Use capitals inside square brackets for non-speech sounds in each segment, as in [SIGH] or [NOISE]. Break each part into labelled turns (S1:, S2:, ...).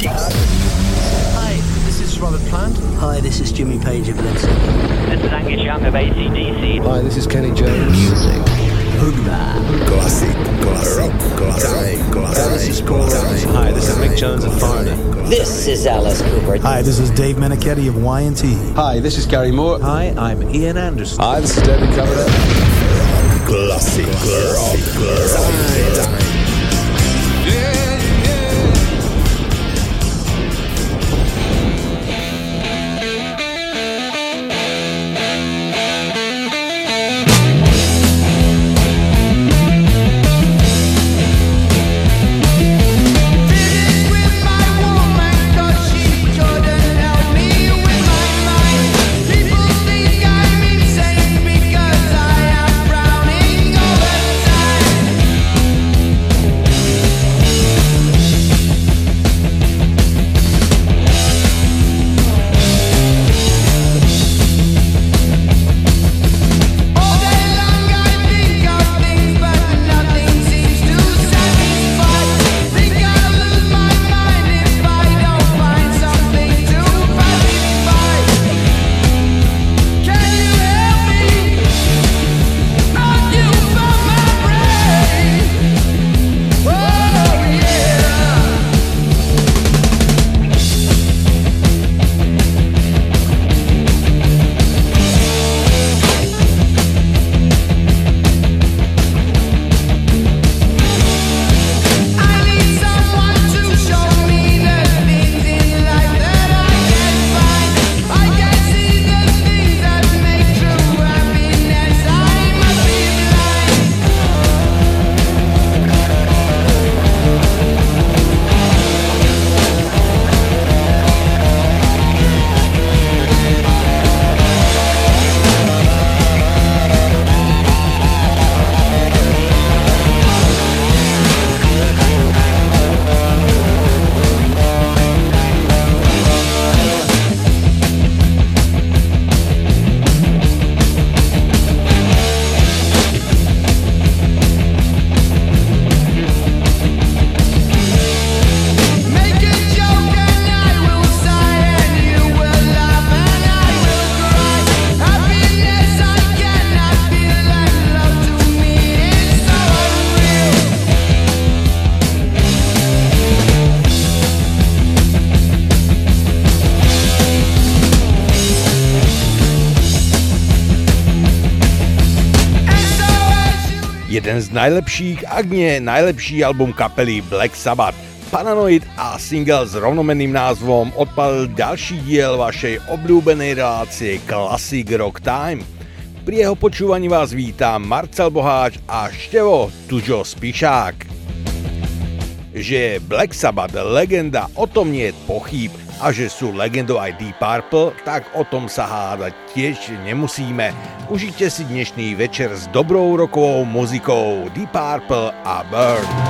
S1: Hi, this is Robert Plant.
S2: Hi, this is Jimmy Page of Led Zeppelin.
S3: This is Angus Young of ACDC.
S4: Hi, this is Kenny Jones.
S5: Music.
S2: Hoogba.
S5: Classic. Classic. Classic. Classic. Classic.
S6: Hi, this is Mick Jones of Foreigner.
S7: This is Alice Cooper.
S8: Hi, this is Dave Menichetti of YNT.
S4: Hi, this is Gary Moore.
S6: Hi, I'm Ian Anderson.
S4: Hi, this is David Coverdale.
S5: Classic. Classic. Classic.
S9: Jeden najlepších, ak nie najlepší album kapely Black Sabbath. Paranoid a single s rovnomenným názvom odpalil ďalší diel vašej obľúbenej relácie Classic Rock Time. Pri jeho počúvaní vás vítam Marcel Boháč a Števo Tužo Spišák. Že je Black Sabbath legenda, o tom nie je pochyb a že sú legendou aj Deep Purple, tak o tom sa hádať tiež nemusíme. Užite si dnešný večer s dobrou rokovou muzikou Deep Purple a Burn.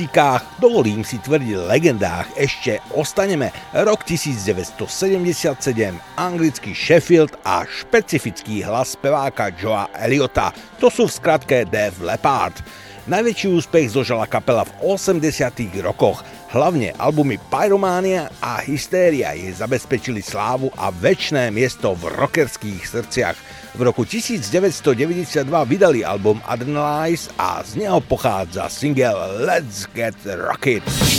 S10: Klasikách, dovolím si tvrdiť legendách, ešte ostaneme. Rok 1977, anglický Sheffield a špecifický hlas speváka Joa Eliota. To sú v skratke Def Leppard. Najväčší úspech zožala kapela v 80 rokoch. Hlavne albumy Pyromania a Hysteria jej zabezpečili slávu a väčšné miesto v rockerských srdciach. V roku 1992 vydali album Adrenalize a z neho pochádza single Let's Get Rocket.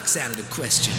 S11: rocks out of the question.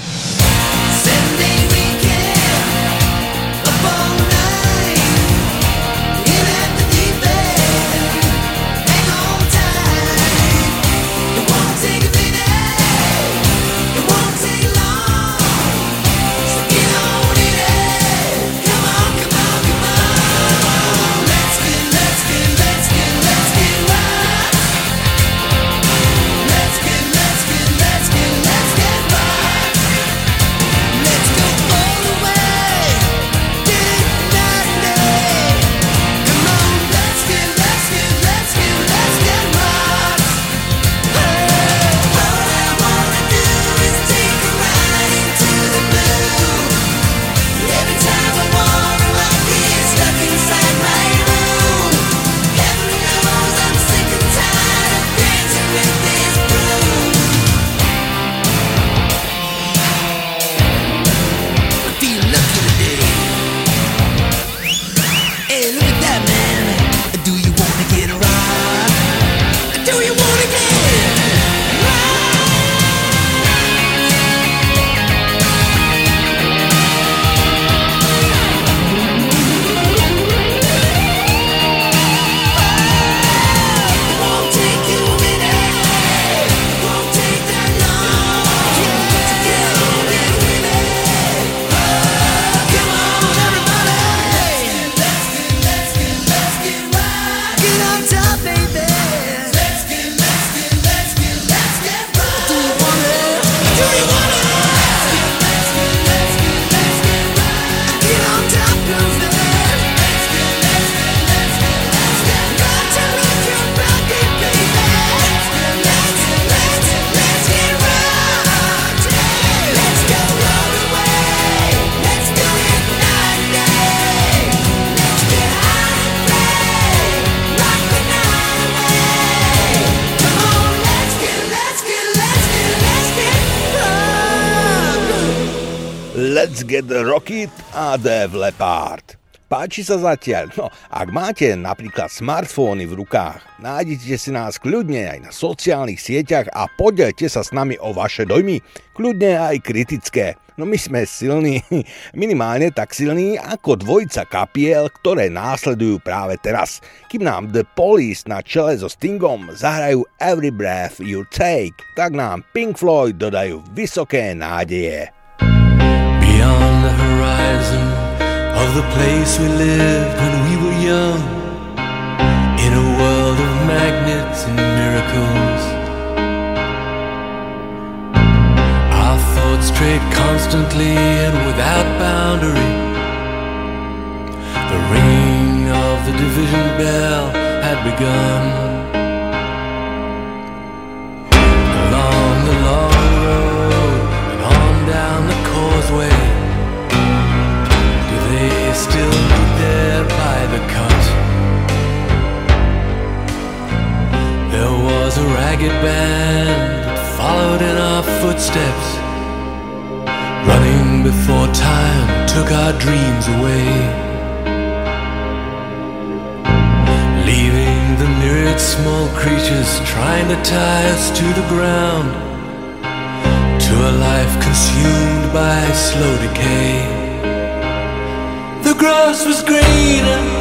S11: Rocket a Dev Leppard. Páči sa zatiaľ? No, ak máte napríklad smartfóny v rukách, nájdete si nás kľudne aj na sociálnych sieťach a podelte sa s nami o vaše dojmy, kľudne aj kritické. No my sme silní, [LAUGHS] minimálne tak silní ako dvojica kapiel, ktoré následujú práve teraz, kým nám The Police na čele so Stingom zahrajú Every Breath You Take, tak nám Pink Floyd dodajú vysoké nádeje.
S12: Beyond horizon of the place we lived when we were young, in a world of magnets and miracles. Our thoughts strayed constantly and without boundary. The ringing of the division bell had begun. Ragged band that followed in our footsteps, running before time took our dreams away. Leaving the myriad small creatures trying to tie us to the ground, to a life consumed by slow decay. The grass was greener,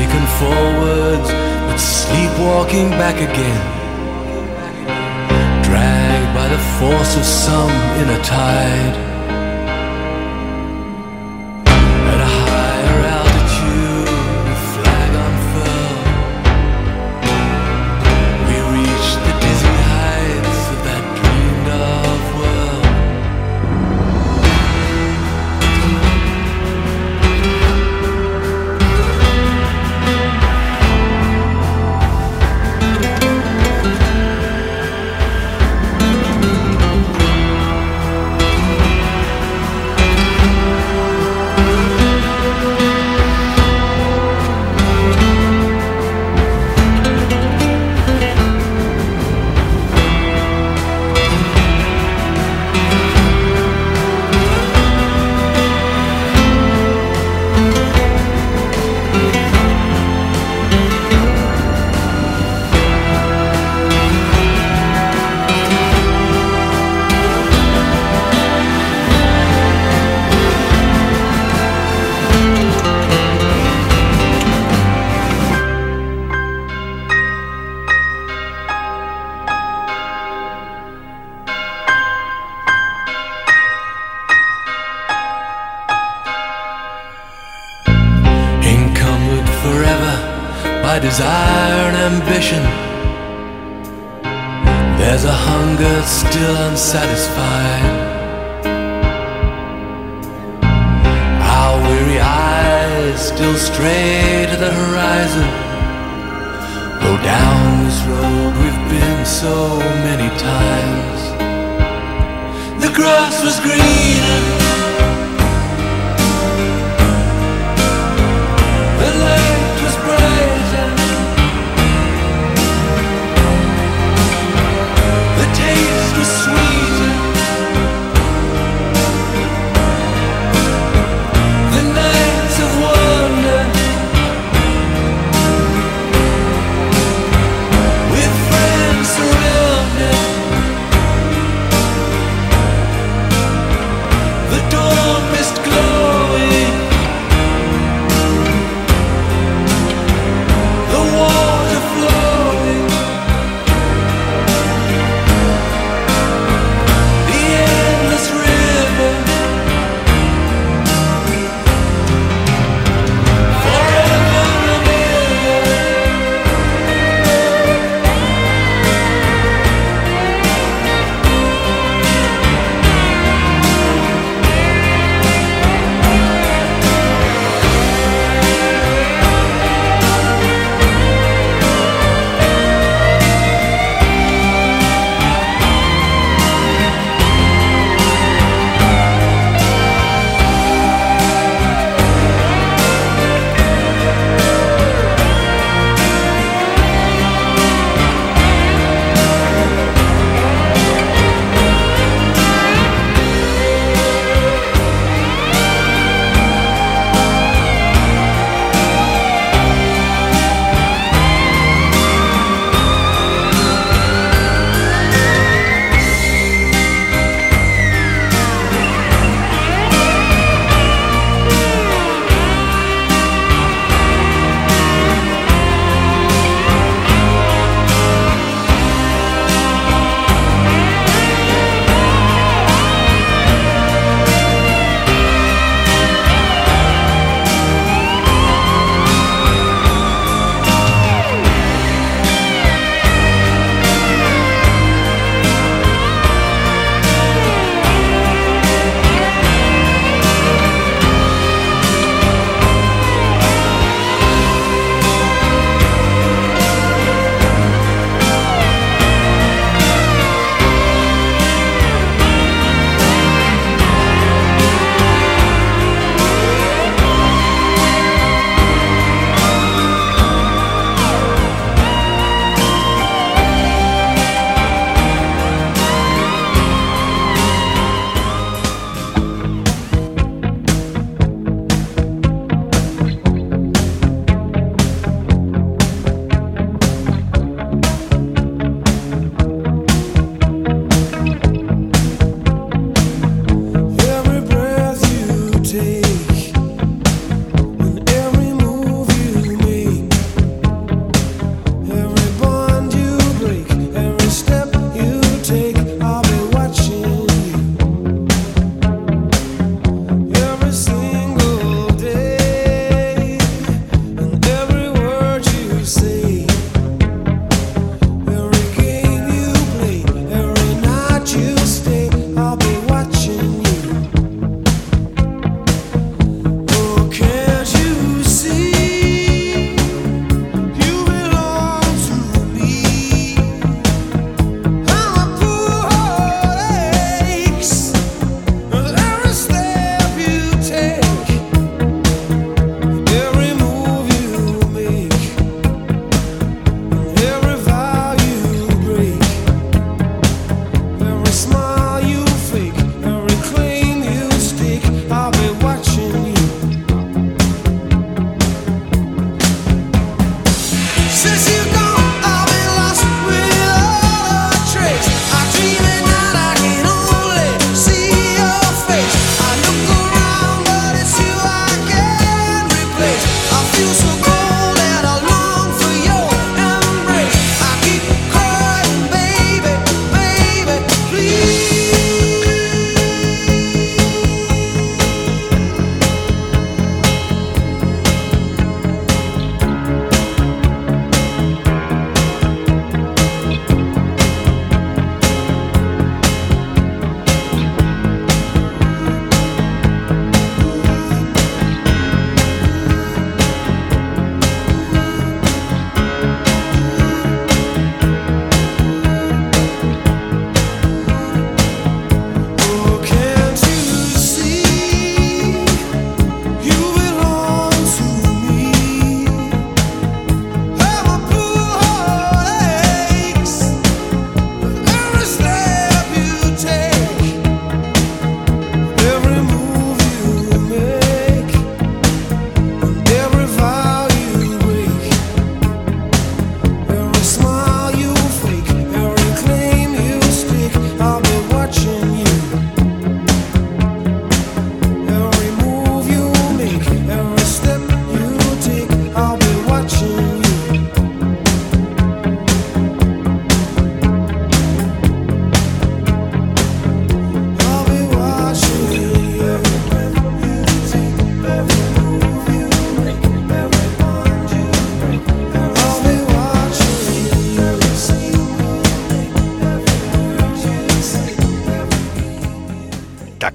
S12: taken forwards, but sleepwalking back again. Dragged by the force of some inner tide.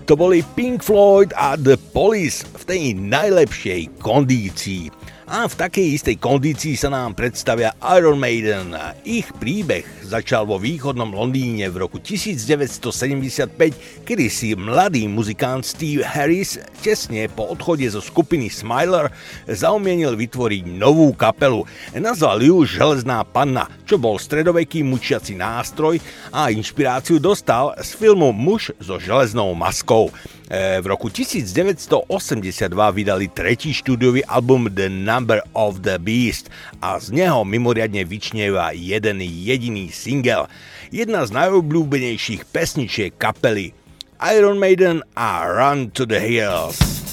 S12: To
S11: boli Pink Floyd a The Police v tej najlepšej kondícii. A v takej istej kondícii sa nám predstavia Iron Maiden. Ich príbeh začal vo východnom Londýne v roku 1975, kedy si mladý muzikant Steve Harris tesne po odchode zo skupiny Smiler zaumienil vytvoriť novú kapelu. Nazval ju Železná panna, čo bol stredoveký mučiaci nástroj a inšpiráciu dostal z filmu Muž so železnou maskou. E, v roku 1982 vydali tretí štúdiový album The Number of the Beast a z neho mimoriadne vyčnieva jeden jediný single. Jedna z najobľúbenejších pesničiek kapely Iron Maiden a Run to the Hills.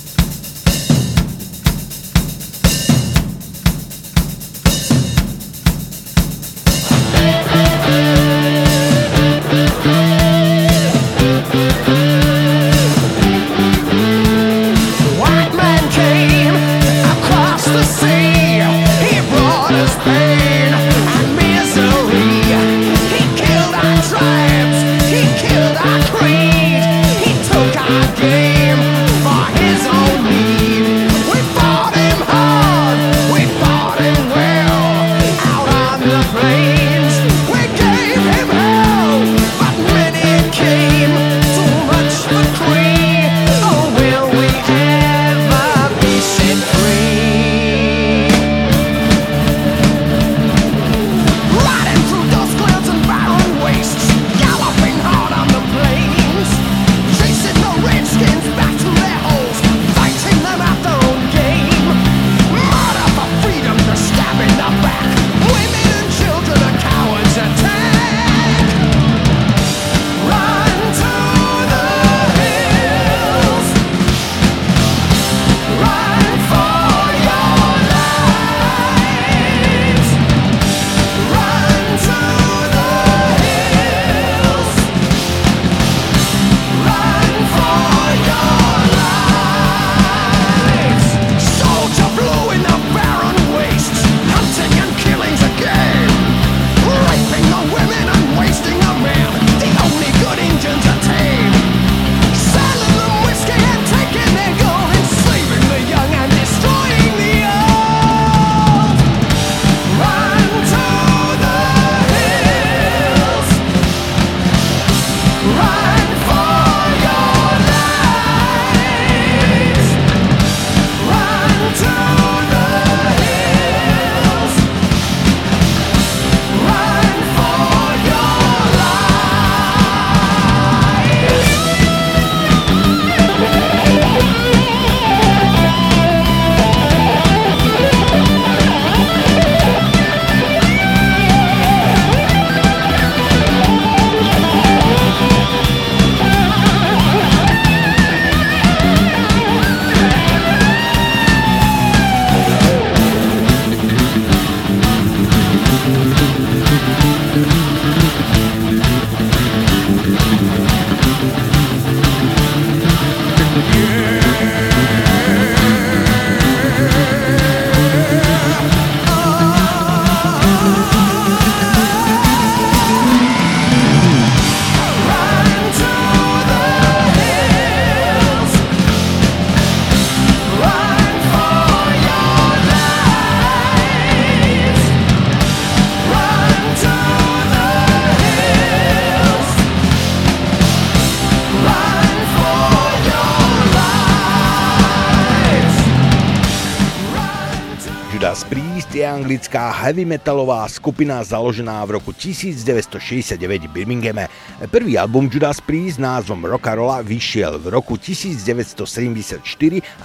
S11: Anglická heavy metalová skupina založená v roku 1969 v Birminghame. Prvý album Judas Priest s názvom Rockarola vyšiel v roku 1974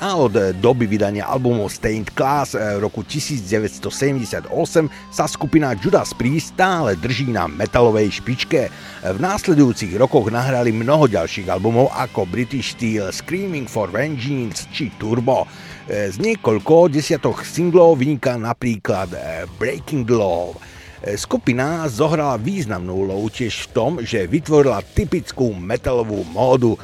S11: a od doby vydania albumu Stained Class v roku 1978 sa skupina Judas Priest stále drží na metalovej špičke. V následujúcich rokoch nahrali mnoho ďalších albumov ako British Steel, Screaming for Vengeance či Turbo. Z niekoľko desiatok singlov vyniká napríklad eh, Breaking Law. Eh, skupina zohrala významnú úlohu tiež v tom, že vytvorila typickú metalovú módu.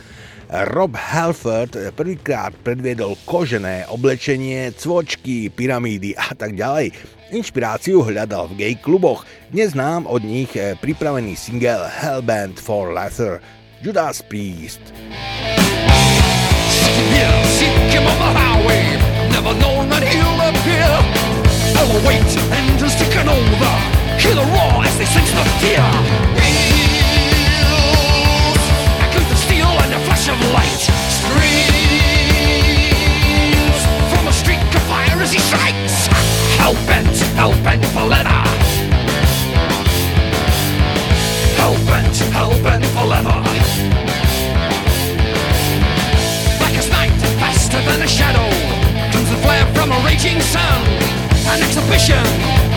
S11: Rob Halford eh, prvýkrát predviedol kožené oblečenie, cvočky, pyramídy a tak ďalej. Inšpiráciu hľadal v gay kluboch. Dnes nám od nich pripravený single Hellbent for Leather Judas Priest.
S13: Disappear. Seek him on the highway, never known that he'll appear. And just over. Hear the roar as they sense the fear. Wheels, of steel and a flash of light. Screams from a streak of fire as he strikes. Hell bent, hell bent for leather. Hell bent, hell bent for leather. Shadow. The flare from a raging sun. An exhibition,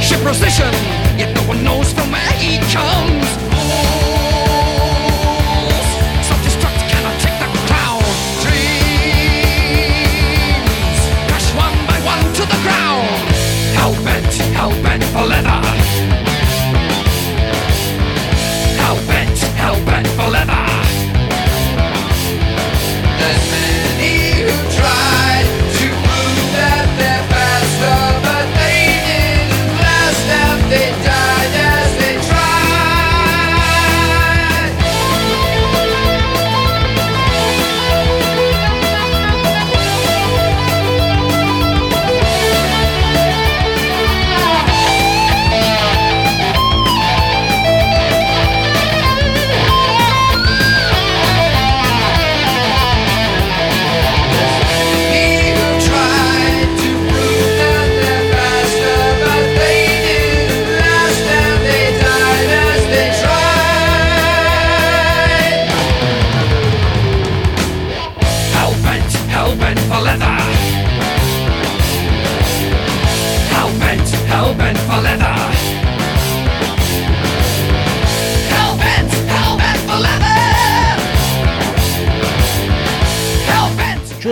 S13: ship position. Yet no one knows from where he comes.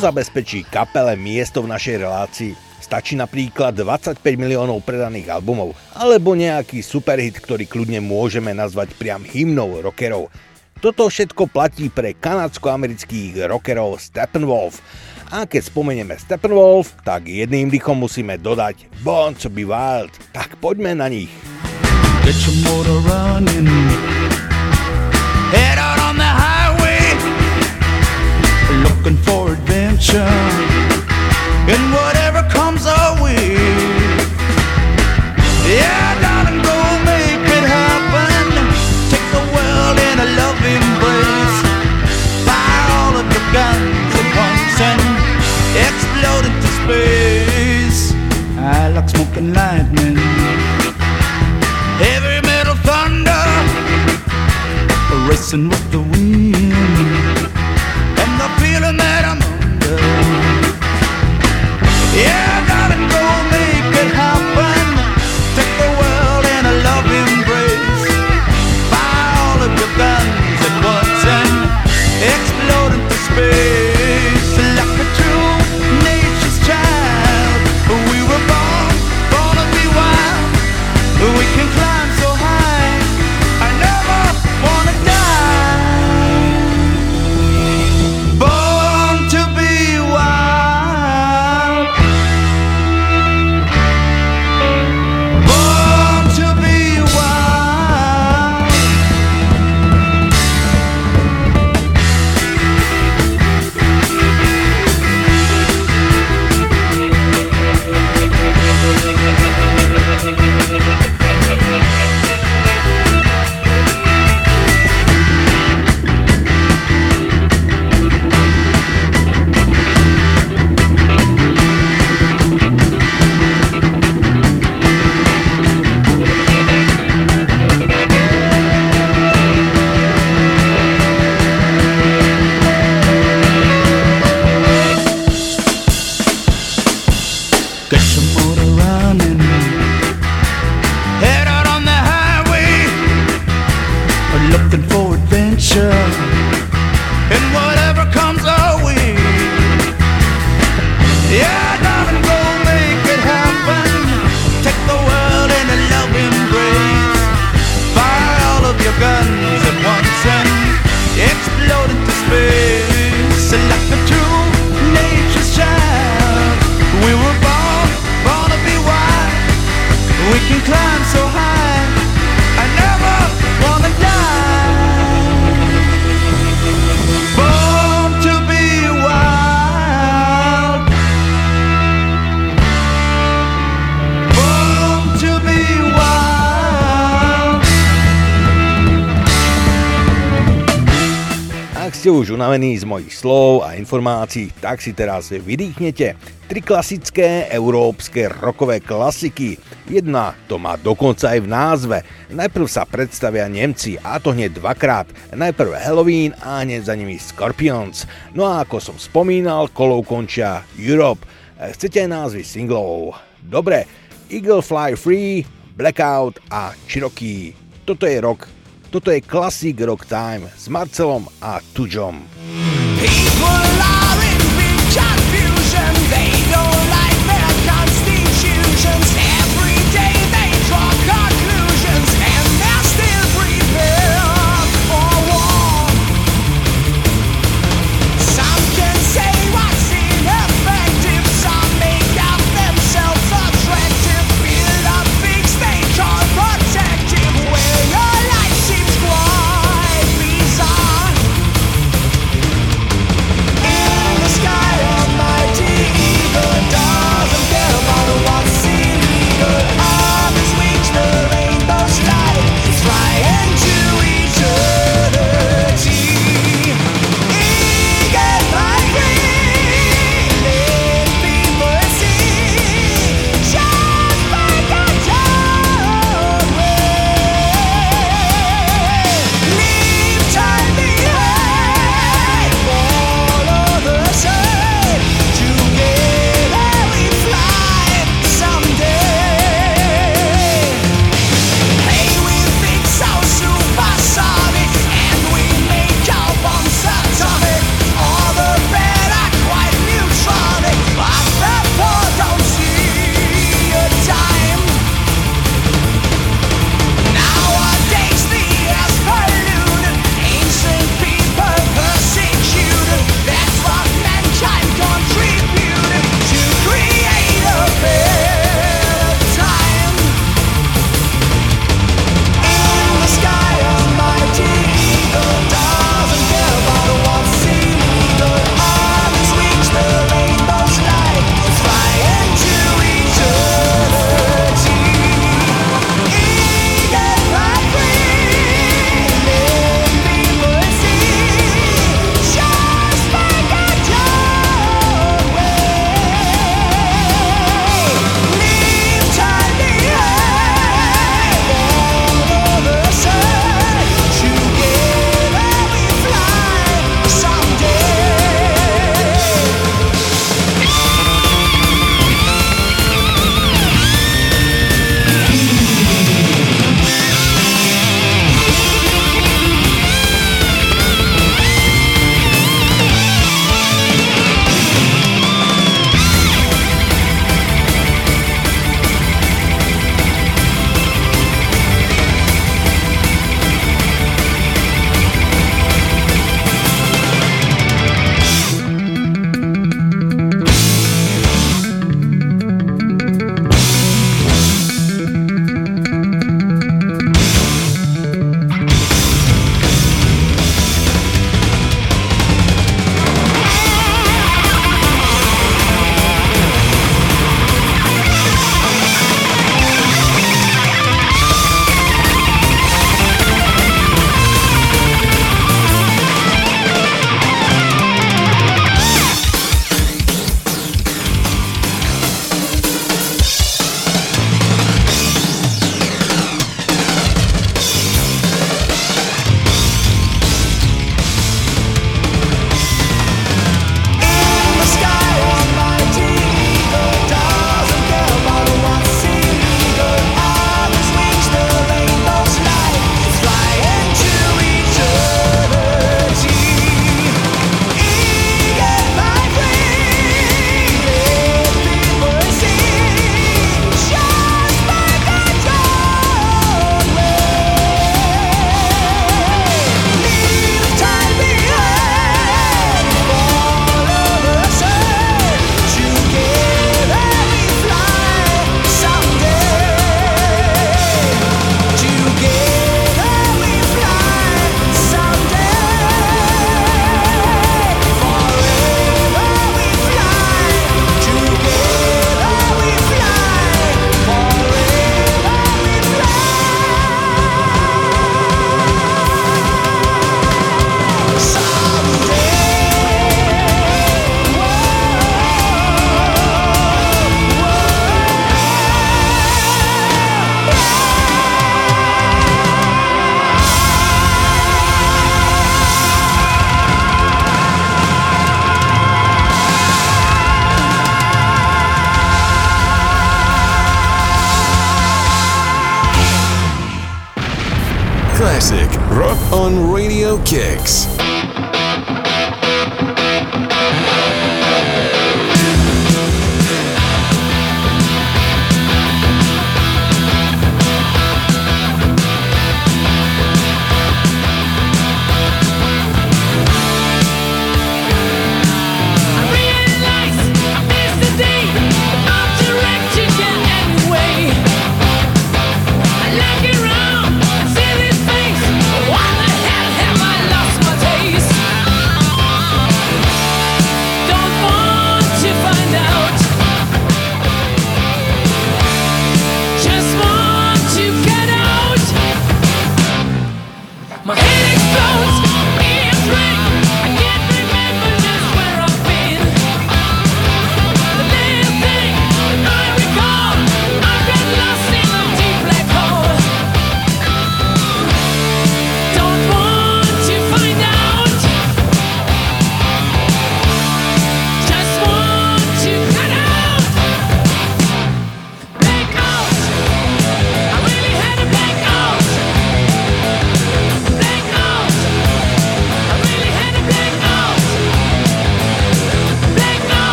S11: Zabezpečí kapele miesto v našej relácii? Stačí napríklad 25 miliónov predaných albumov, alebo nejaký superhit, ktorý kľudne môžeme nazvať priam hymnou rockerov. Toto všetko platí pre kanadsko-amerických rockerov Steppenwolf. A keď spomenieme Steppenwolf, tak jedným dýchom musíme dodať Born to be Wild. Tak poďme na nich.
S14: Get your motor running. Head out on the highway. Adventure. And whatever comes our way. Yeah, darling, go make it happen. Take the world in a love embrace. Fire all of your guns at once and explode into space. I like smoking lightning. Heavy metal thunder Racing with the wind
S11: ste už unavení z mojich slov a informácií, tak si teraz vydýchnete. Tri klasické európske rokové klasiky. Jedna to má dokonca aj v názve. Najprv sa predstavia Nemci a to hneď dvakrát. Najprv Halloween a hneď za nimi Scorpions. No a ako som spomínal, kolou končia Europe. Chcete aj názvy singlov? Dobre, Eagle Fly Free, Blackout a Cherokee. Toto je rok toto je Classic Rock Time s Marcelom a Tujom. People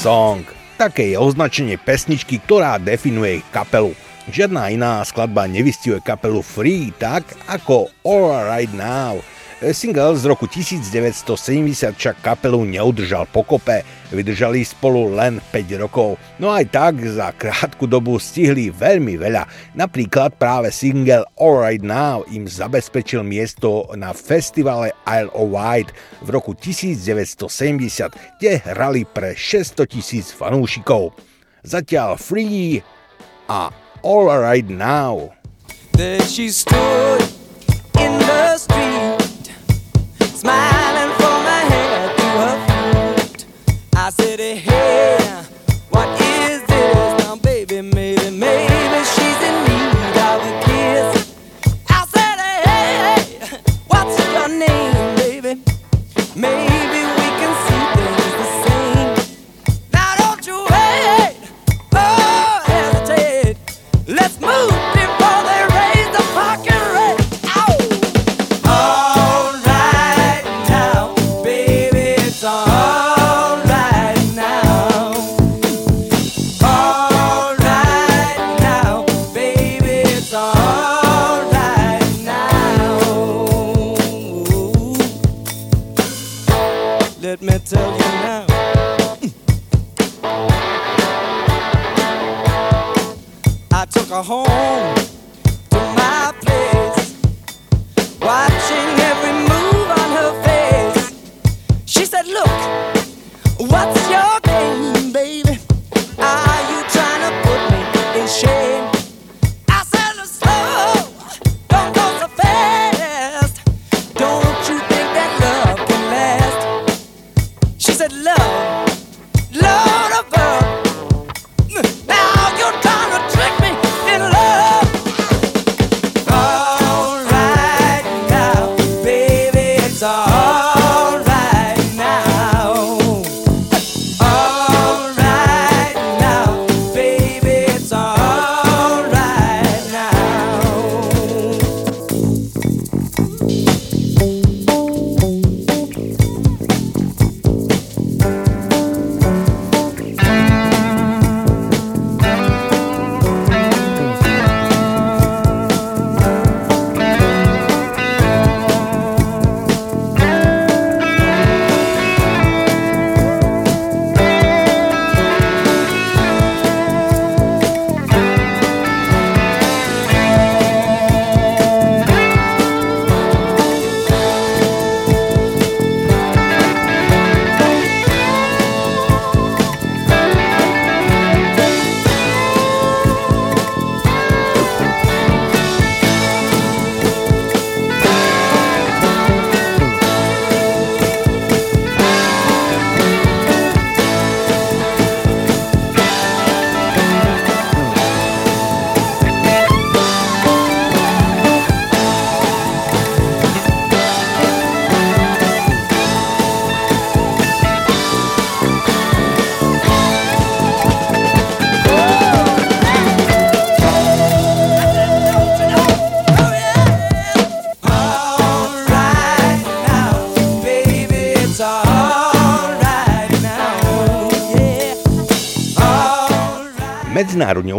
S11: Song. Také je označenie pesničky, ktorá definuje ich kapelu. Žiadna iná skladba nevystihuje kapelu Free tak ako All Right Now – Single z roku 1970 však kapelu neudržal pokope, vydržali spolu len 5 rokov, no aj tak za krátku dobu stihli veľmi veľa. Napríklad práve single Alright Now im zabezpečil miesto na festivale Isle of Wight v roku 1970, kde hrali pre 600 tisíc fanúšikov. Zatiaľ Free a Alright Now.
S9: There she stood in the street smiling I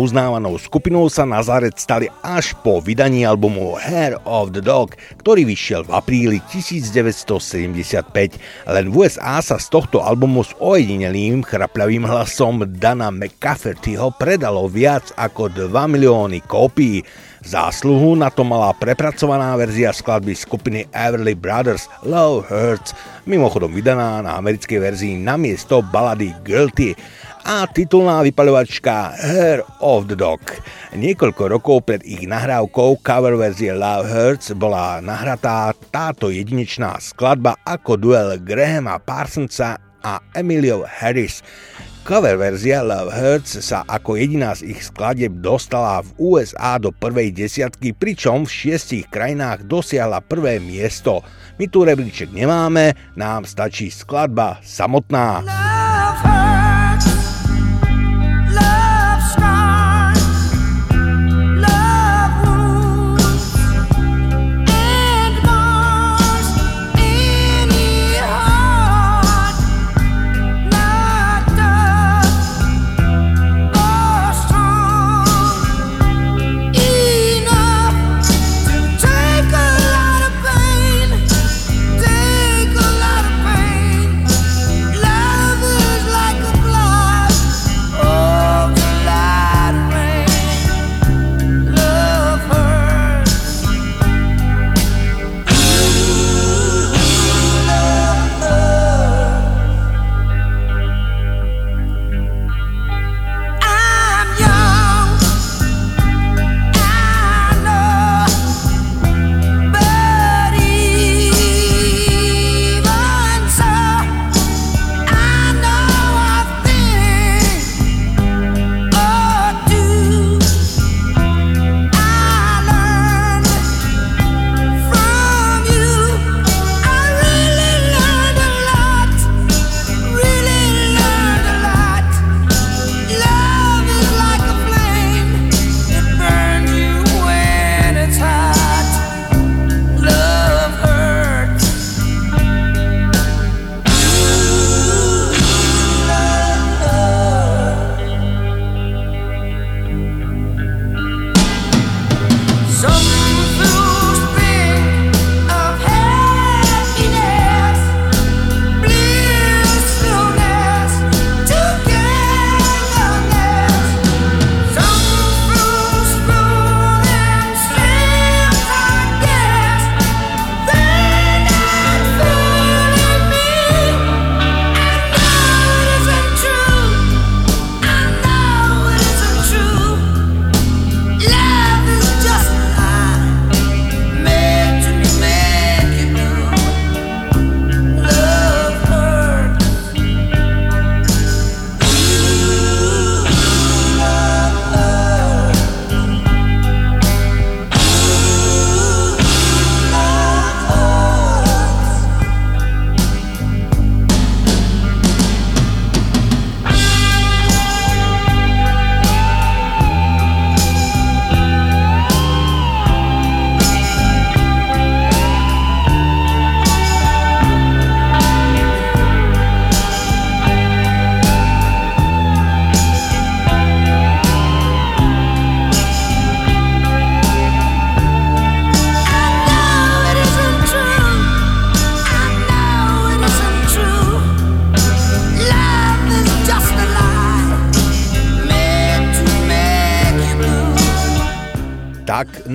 S11: uznávanou skupinou sa Nazaret stali až po vydaní albumu Hair of the Dog, ktorý vyšiel v apríli 1975. Len v USA sa z tohto albumu s ojedinelým chrapľavým hlasom Dana McCaffertyho predalo viac ako 2 milióny kópií. Zásluhu na to mala prepracovaná verzia skladby skupiny Everly Brothers Love Hurts, mimochodom vydaná na americkej verzii namiesto balady Guilty a titulná vypaľovačka Hair of the Dog. Niekoľko rokov pred ich nahrávkou cover verzie Love Hurts bola nahratá táto jedinečná skladba ako duel Grahama Parsonsa a Emilio Harris. Cover verzia Love Hurts sa ako jediná z ich skladeb dostala v USA do prvej desiatky, pričom v šiestich krajinách dosiahla prvé miesto. My tu rebríček nemáme, nám stačí skladba samotná. Love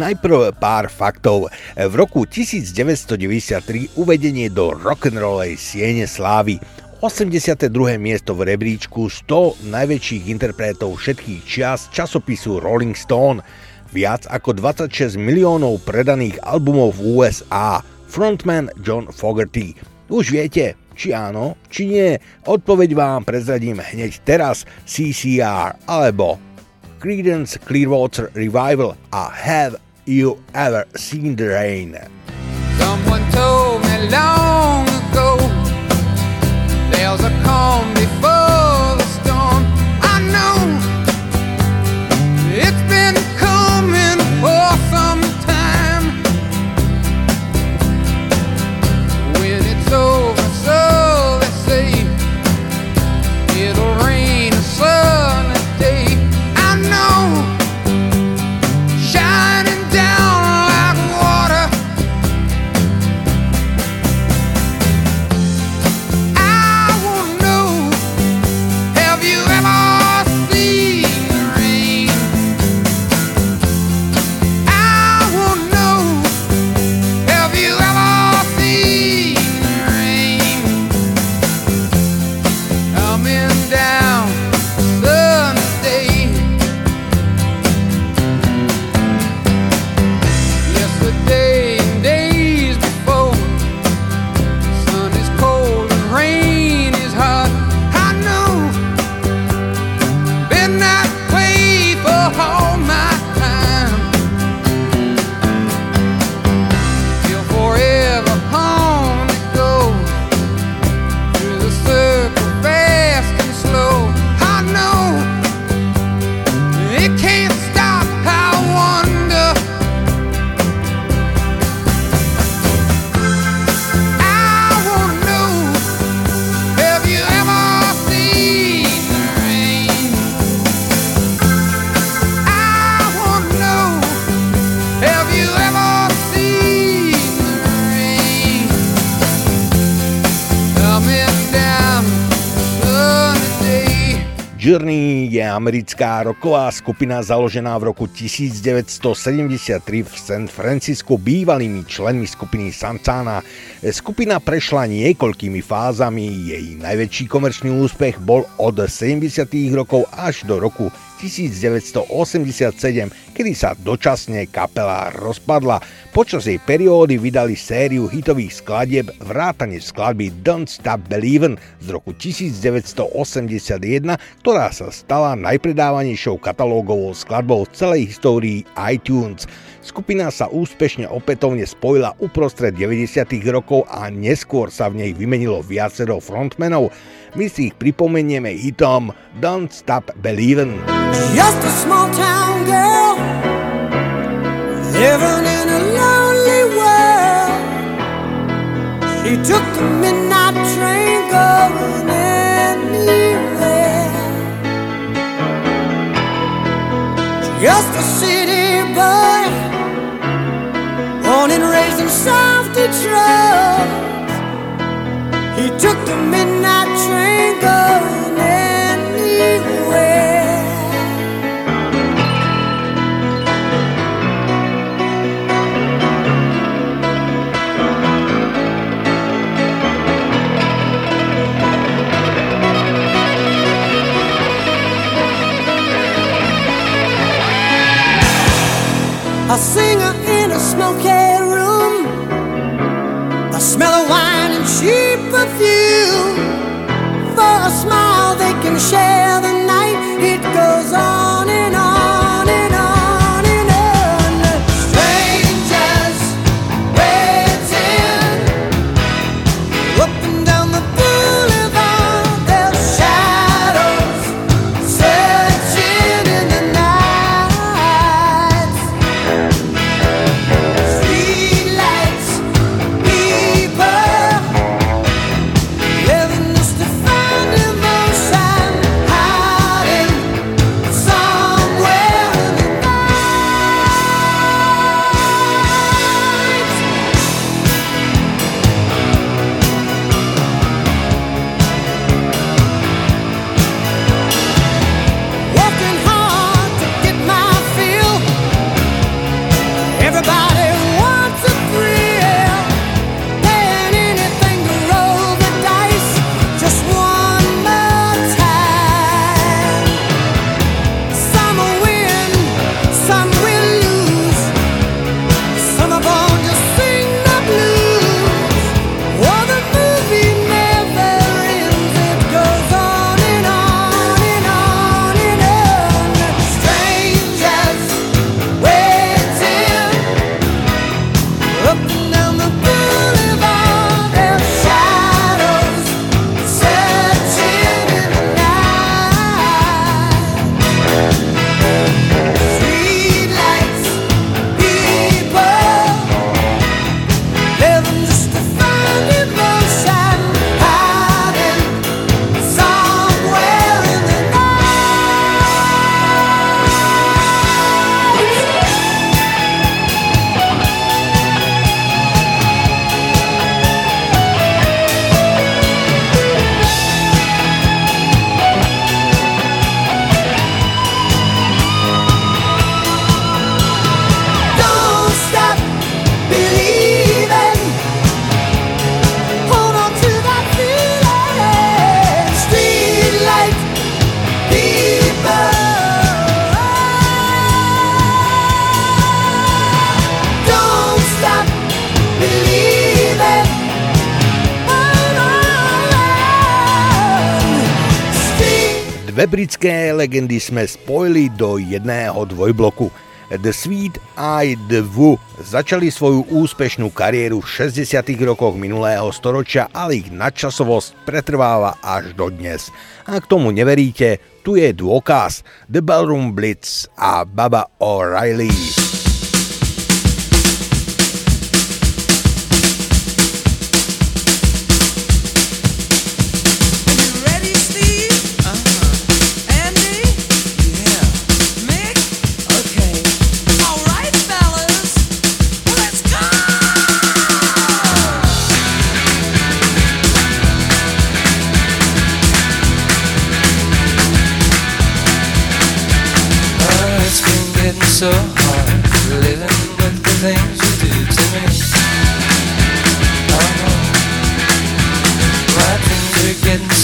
S11: najprv pár faktov. V roku 1993 uvedenie do rock'n'rollej siene slávy. 82. miesto v rebríčku 100 najväčších interpretov všetkých čias časopisu Rolling Stone. Viac ako 26 miliónov predaných albumov v USA. Frontman John Fogerty. Už viete, či áno, či nie. Odpoveď vám prezradím hneď teraz CCR alebo Creedence Clearwater Revival a Have You Ever Seen the Rain?
S15: Someone told me long ago there's a calm
S11: Journey je americká roková skupina založená v roku 1973 v San Francisco bývalými členmi skupiny Santana. Skupina prešla niekoľkými fázami, jej najväčší komerčný úspech bol od 70. rokov až do roku 1987, kedy sa dočasne kapela rozpadla. Počas jej periódy vydali sériu hitových skladieb vrátane skladby Don't Stop Believin' z roku 1981, ktorá sa stala najpredávanejšou katalógovou skladbou v celej histórii iTunes. Skupina sa úspešne opätovne spojila uprostred 90. rokov a neskôr sa v nej vymenilo viacero frontmenov. My si ich pripomenieme hitom Don't Stop Believin'.
S9: Just a small town girl living in a lonely world. She took the midnight train going anywhere. Just a city boy, born and raised in South Detroit. He took the midnight. A singer in a smoky room. The smell of wine share
S11: Dve britské legendy jsme spojili do jedného dvojbloku. The Sweet Eye The Wu začali svoju úspešnú kariéru v 60. rokoch minulého storočia, ale ich nadčasovosť pretrváva až do dnes. Ak tomu neveríte, tu je dôkaz The Ballroom Blitz a Baba O'Reilly.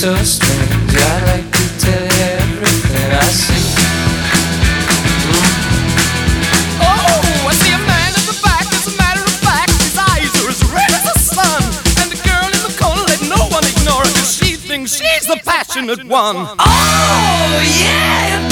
S16: so strange. I like to tell you everything I see.
S17: Oh, I see a man the back. As a matter of fact, his eyes are as red as the sun. And the girl in the corner, let no one ignore her, she thinks she's the passionate one.
S18: Oh, yeah!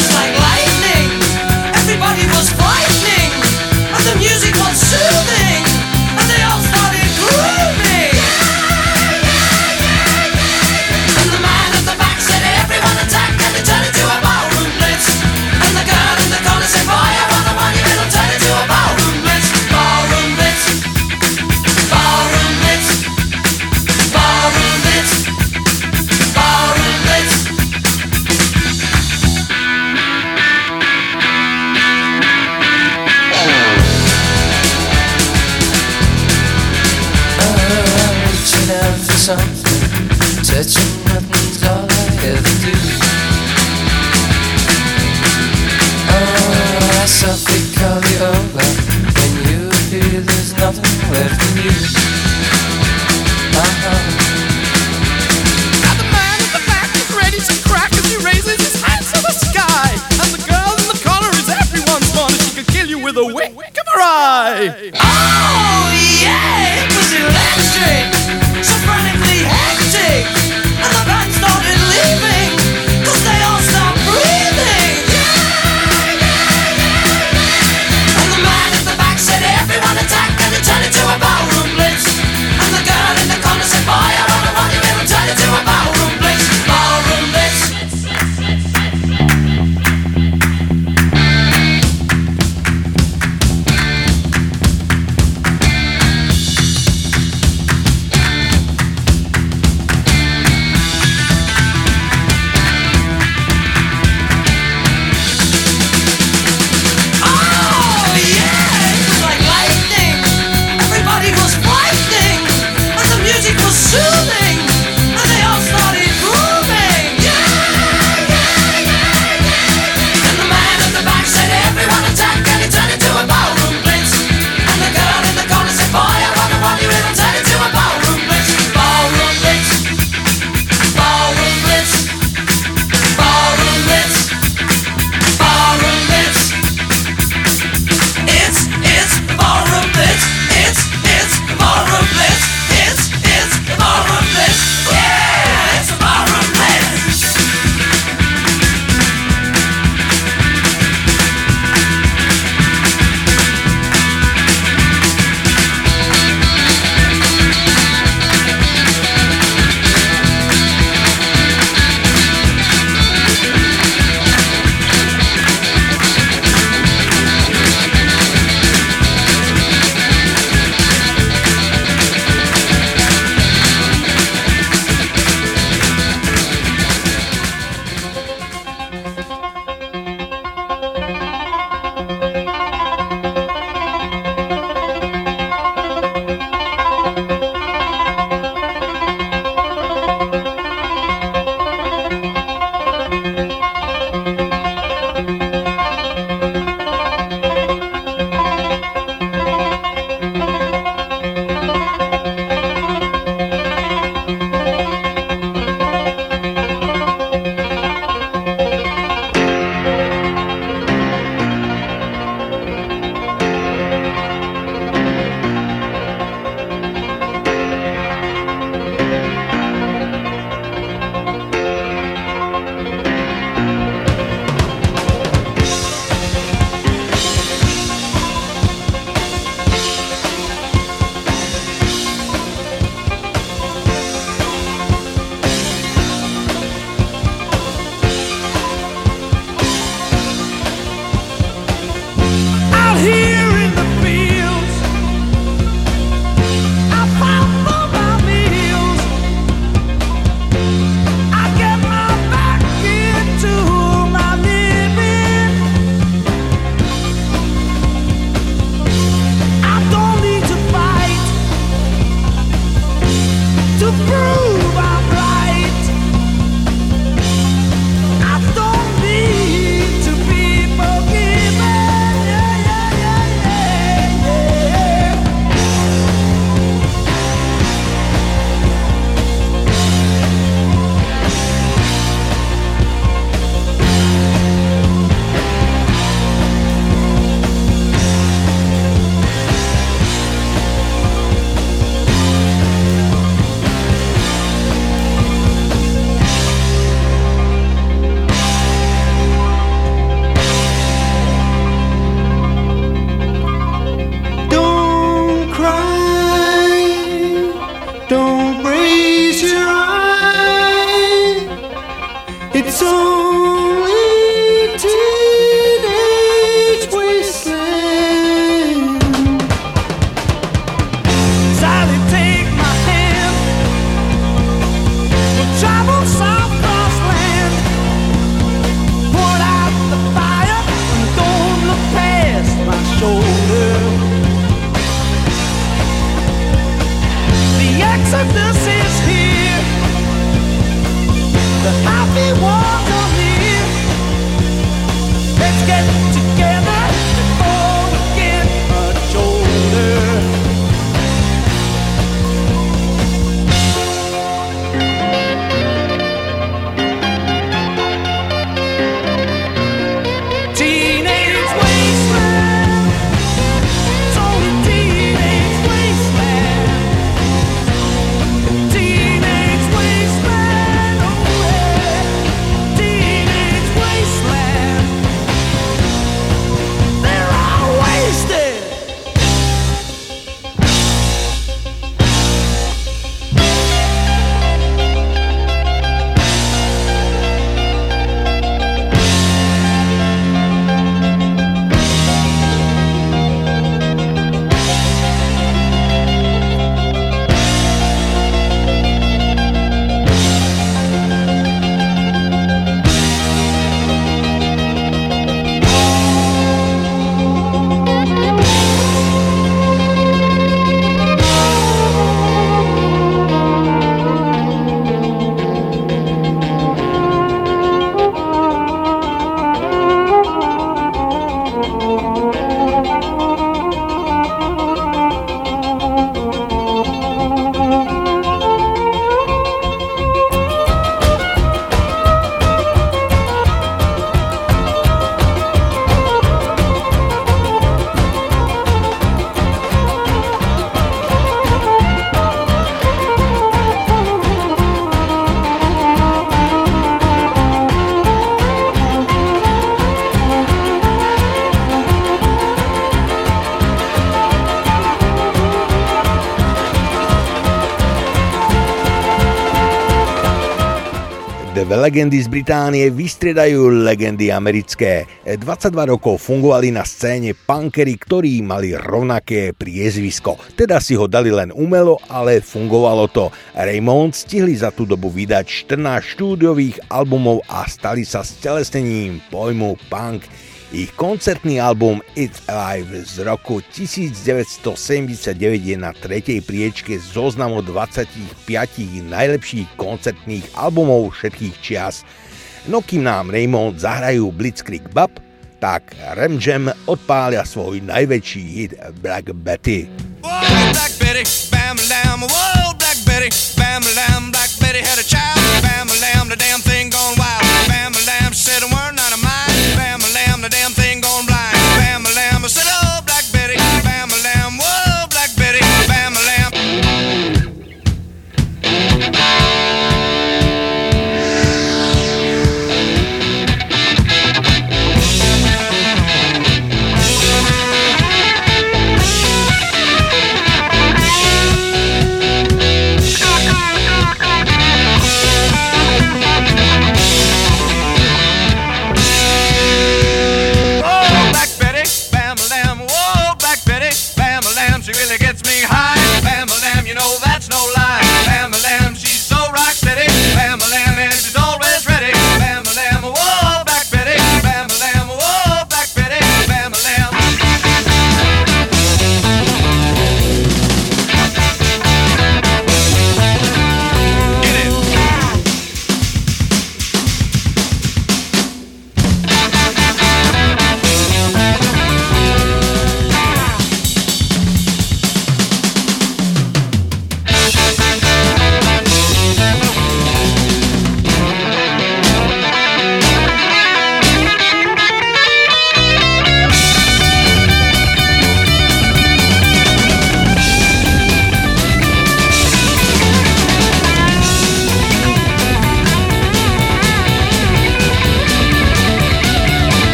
S11: Legendy z Británie vystriedajú legendy americké. 22 rokov fungovali na scéne punkery, ktorí mali rovnaké priezvisko. Teda si ho dali len umelo, ale fungovalo to. Raymond stihli za tú dobu vydať 14 štúdiových albumov a stali sa stelesnením pojmu punk. Ich koncertný album It's Alive z roku 1979 je na tretej priečke zoznamu 25 najlepších koncertných albumov všetkých čias. No kým nám Raymond zahrajú Blitzkrieg Bub, tak Rem Jam odpália svoj najväčší hit Black Betty. Whoa,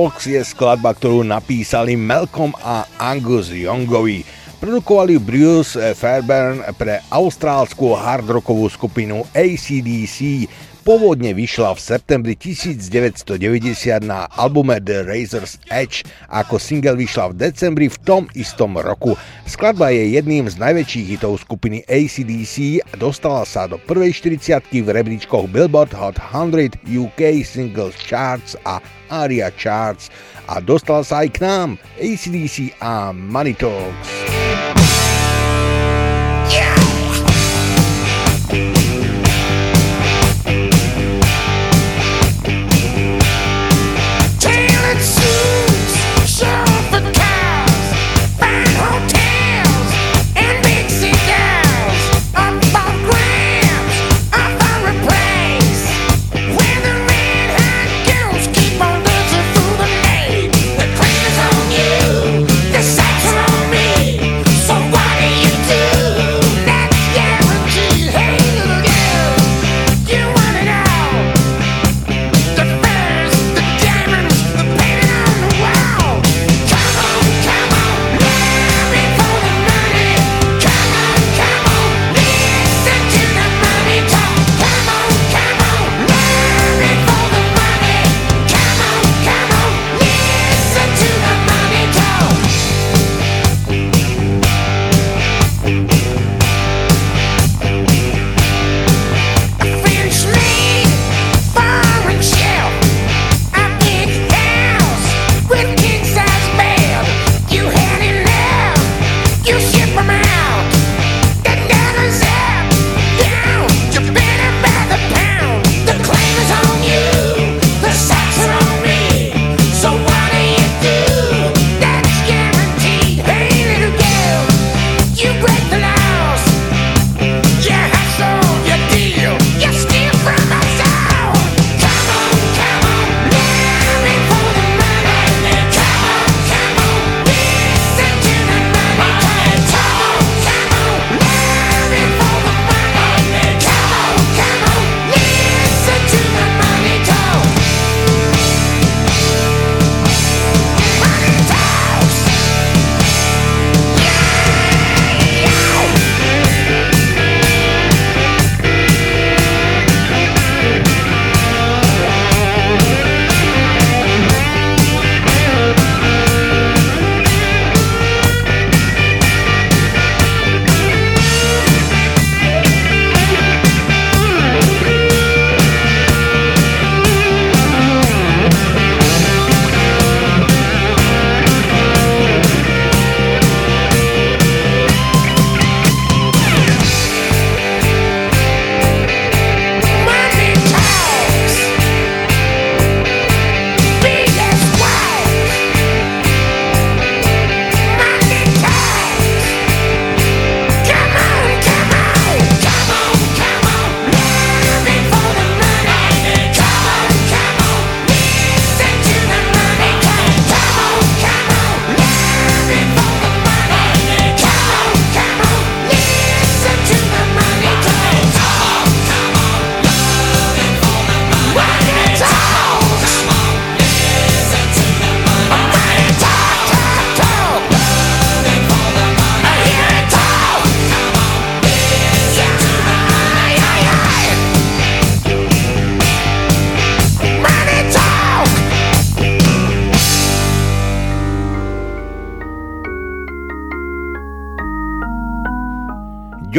S11: Talks je skladba, ktorú napísali Malcolm a Angus Youngovi. Produkovali Bruce Fairbairn pre austrálskú hardrockovú skupinu ACDC. Pôvodne vyšla v septembri 1990 na albume The Razor's Edge, ako single vyšla v decembri v tom istom roku. Skladba je jedným z najväčších hitov skupiny ACDC a dostala sa do prvej 40 v rebríčkoch Billboard Hot 100 UK Singles Charts a ARIA Charts a dostala sa aj k nám ACDC a Money Talks.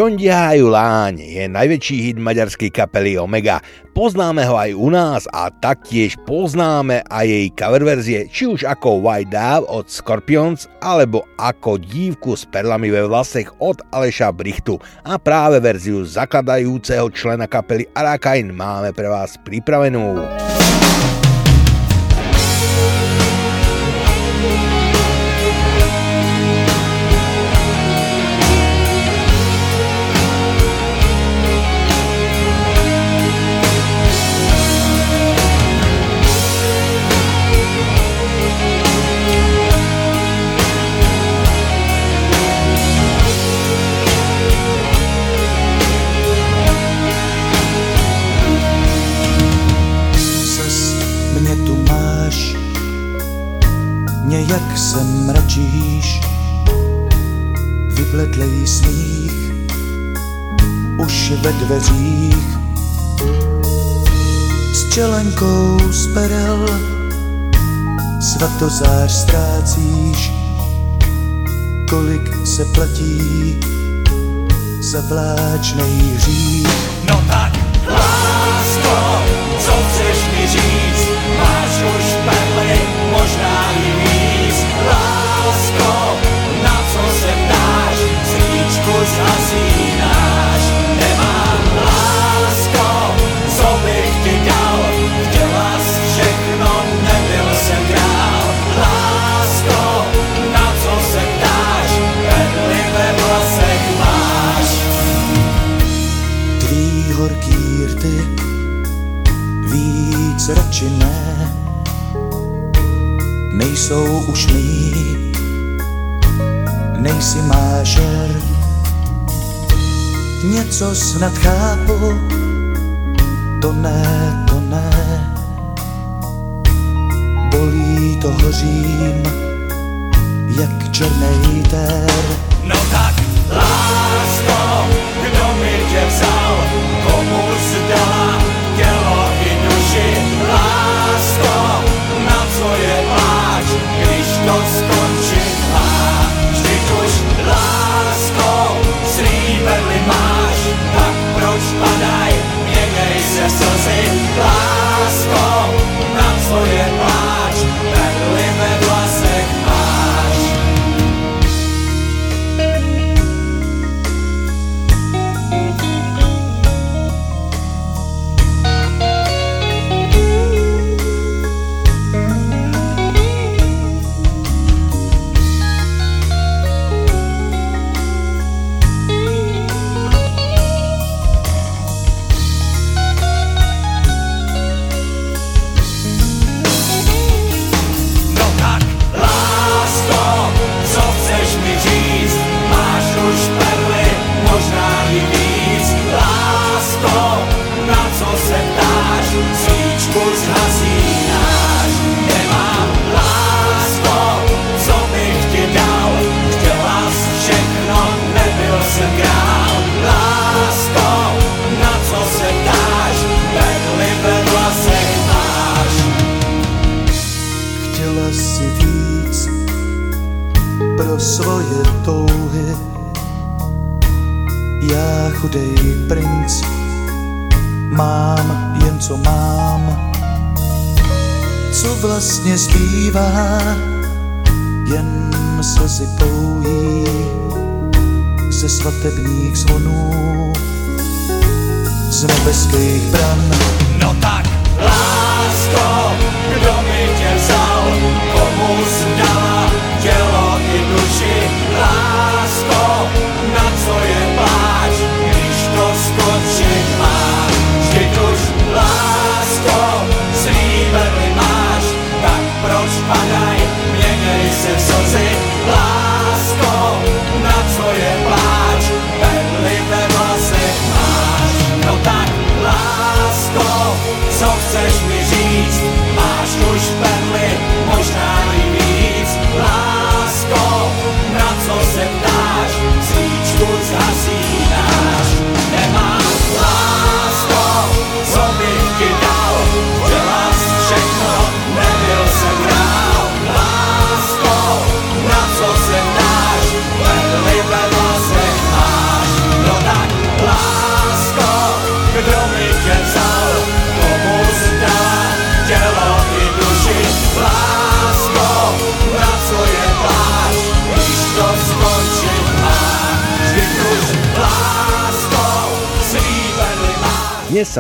S11: Ďondiajú láň je najväčší hit maďarskej kapely Omega. Poznáme ho aj u nás a taktiež poznáme aj jej cover verzie, či už ako White Dove od Scorpions, alebo ako dívku s perlami ve vlasech od Aleša Brichtu. A práve verziu zakladajúceho člena kapely Arakain máme pre vás pripravenú.
S19: Jak se mračíš, vybledlej smích, už ve dveřích. S čelenkou z perel svatozář ztrácíš, kolik se platí za vláčnej hřích.
S20: No tak, lásko, co chceš mi říct,
S19: horký rty víc radši ne. Nejsou už mý, nejsi mážer. Něco snad chápu, to ne, to ne. Bolí to hořím, jak černej ter.
S20: No tak, lásko, kdo mi tě vzal,
S19: z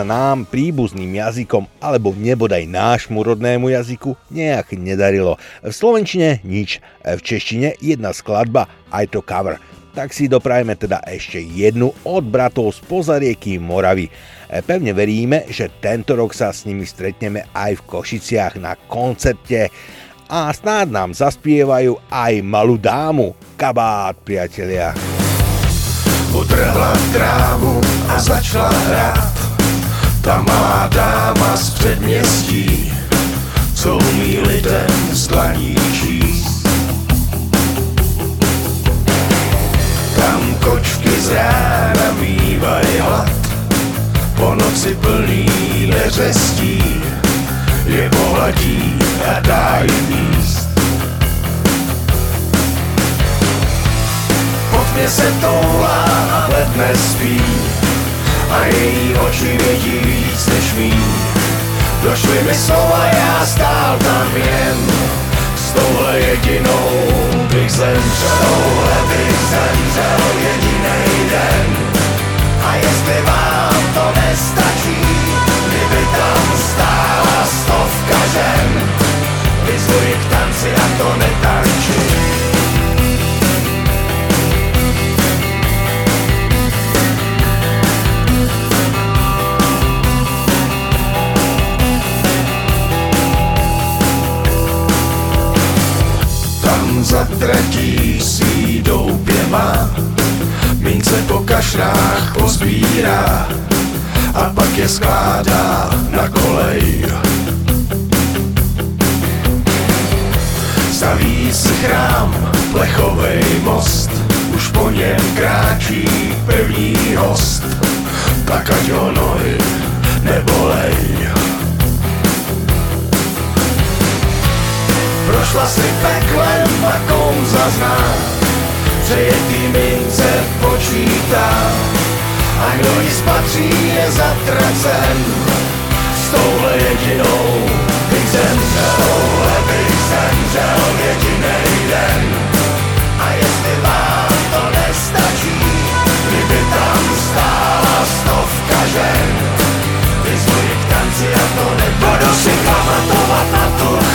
S11: sa nám príbuzným jazykom alebo nebodaj nášmu rodnému jazyku nejak nedarilo. V slovenčine nič, v češtine jedna skladba, aj to cover. Tak si doprajme teda ešte jednu od bratov z pozarieky Moravy. Pevne veríme, že tento rok sa s nimi stretneme aj v Košiciach na koncerte a snáď nám zaspievajú aj malú dámu. Kabát, priatelia.
S21: Utrhla trávu a začala hrát Ta malá dáma z předměstí Co umí lidem z dlaní číst Tam kočky z rána mývají hlad Po noci plný neřestí. Je pohladí a dá jim jíst. Pod mě se toulá a ledne spí A její oči vidí víc než mý Došly mi slova, já stál tam jen. S touhle jedinou bych zemřel Touhle bych zemřel jedinej den. A jestli vám to nestačí Kdyby tam stála stovka žen. Vyzvuji k tanci a to netančí za si doupěma Mince po kašrách pozbírá A pak je skládá na kolej. Staví si chrám, plechovej most Už po něm kráčí pevný host. Tak ať ho nohy nebolej Prošla si peklem a kouzla zná Přejetý mince počítá A kdo jí spatří je zatracen S touhle jedinou bych zemřel Touhle bych zemřel jedinej den. A jestli vám to nestačí Kdyby tam stála stovka žen Vyzvuji k tanci a to nebudu Budu si pamatovat na tu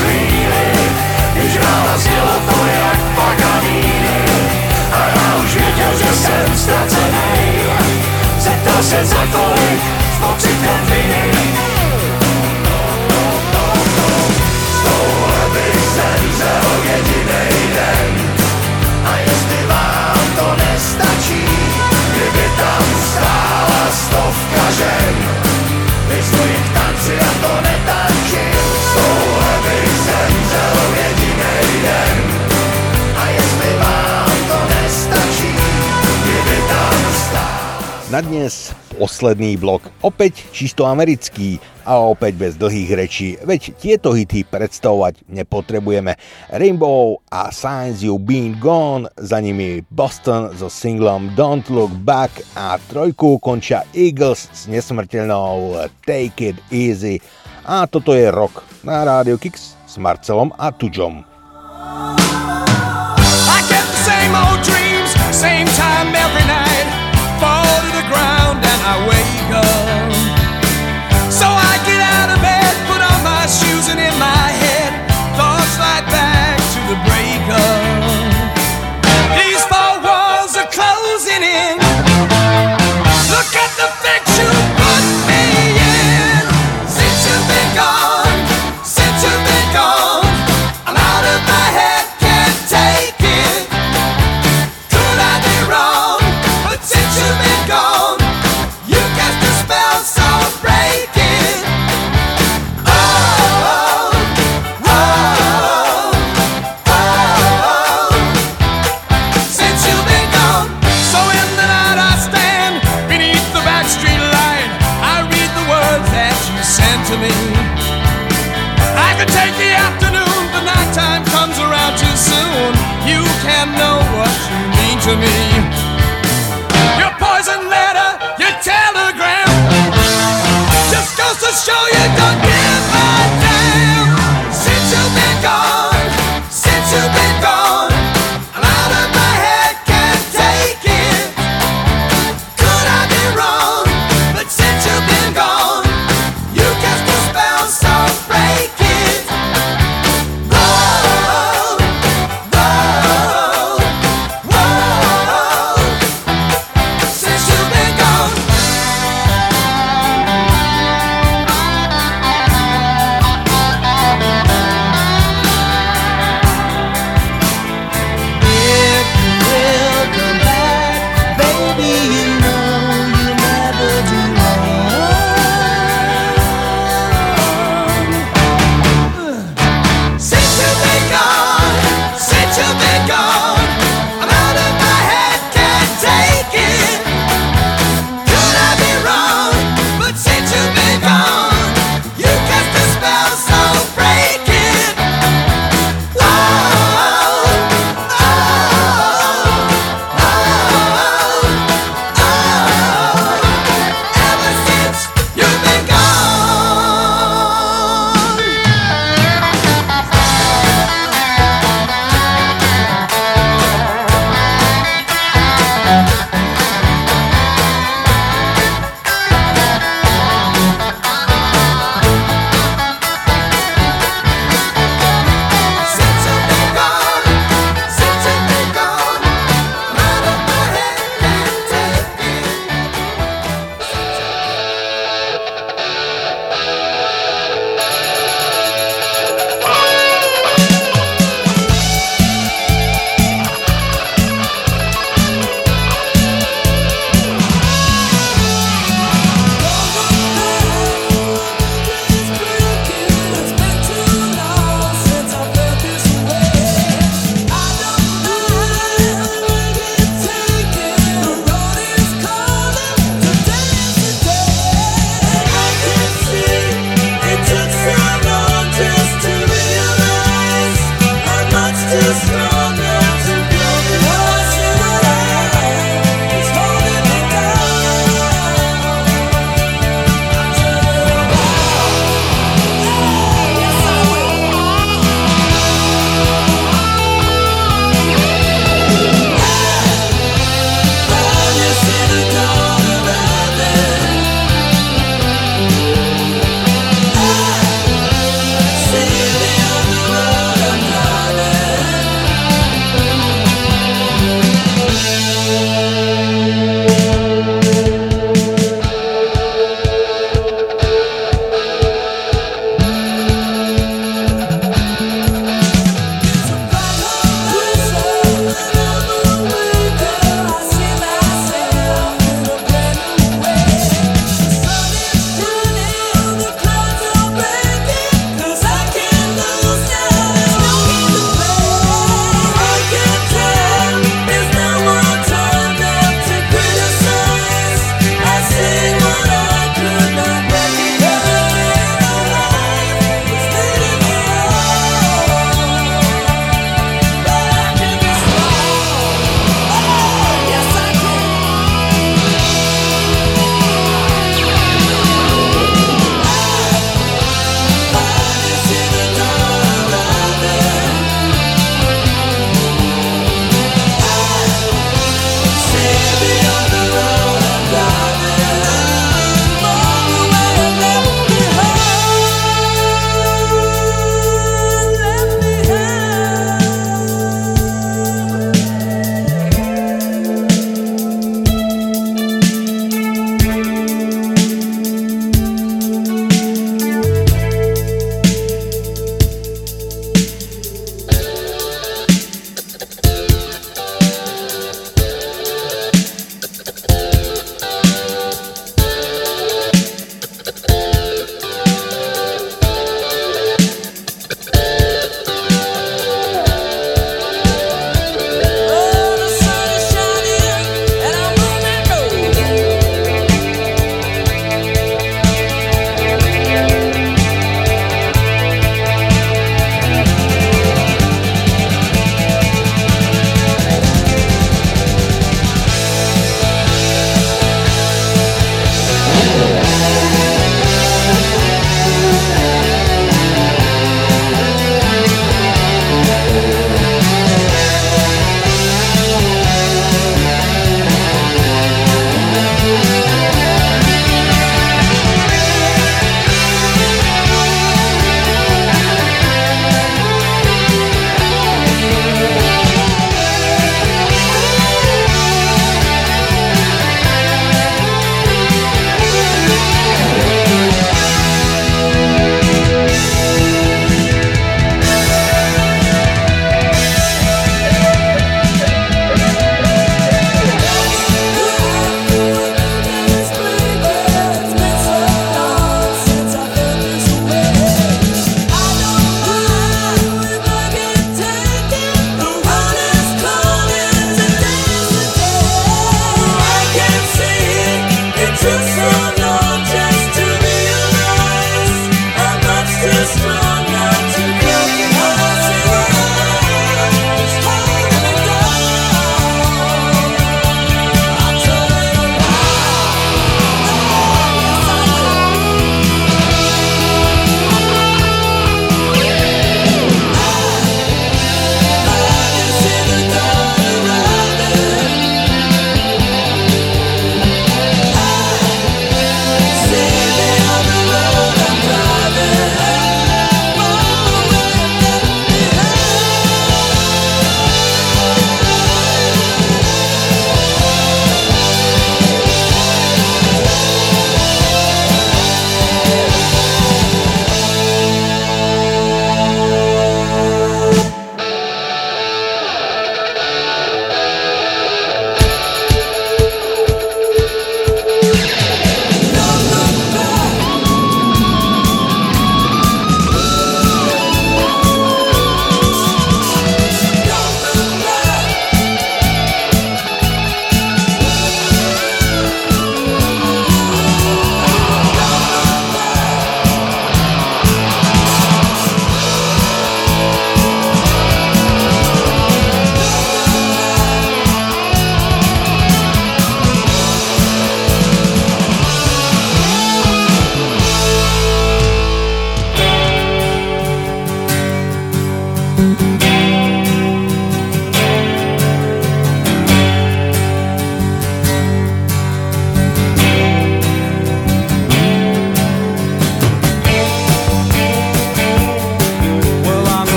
S21: že jsem ztracený Zeptal se za kolik
S11: Na dnes posledný blok, opäť čisto americký a opäť bez dlhých rečí, veď tieto hity predstavovať nepotrebujeme. Rainbow a Signs You Been Gone, za nimi Boston so singlom Don't Look Back a trojku končia Eagles s nesmrteľnou Take It Easy. A toto je rok na Radio Kicks s Marcelom a
S15: dreams, same time every night.
S20: 昼夜到天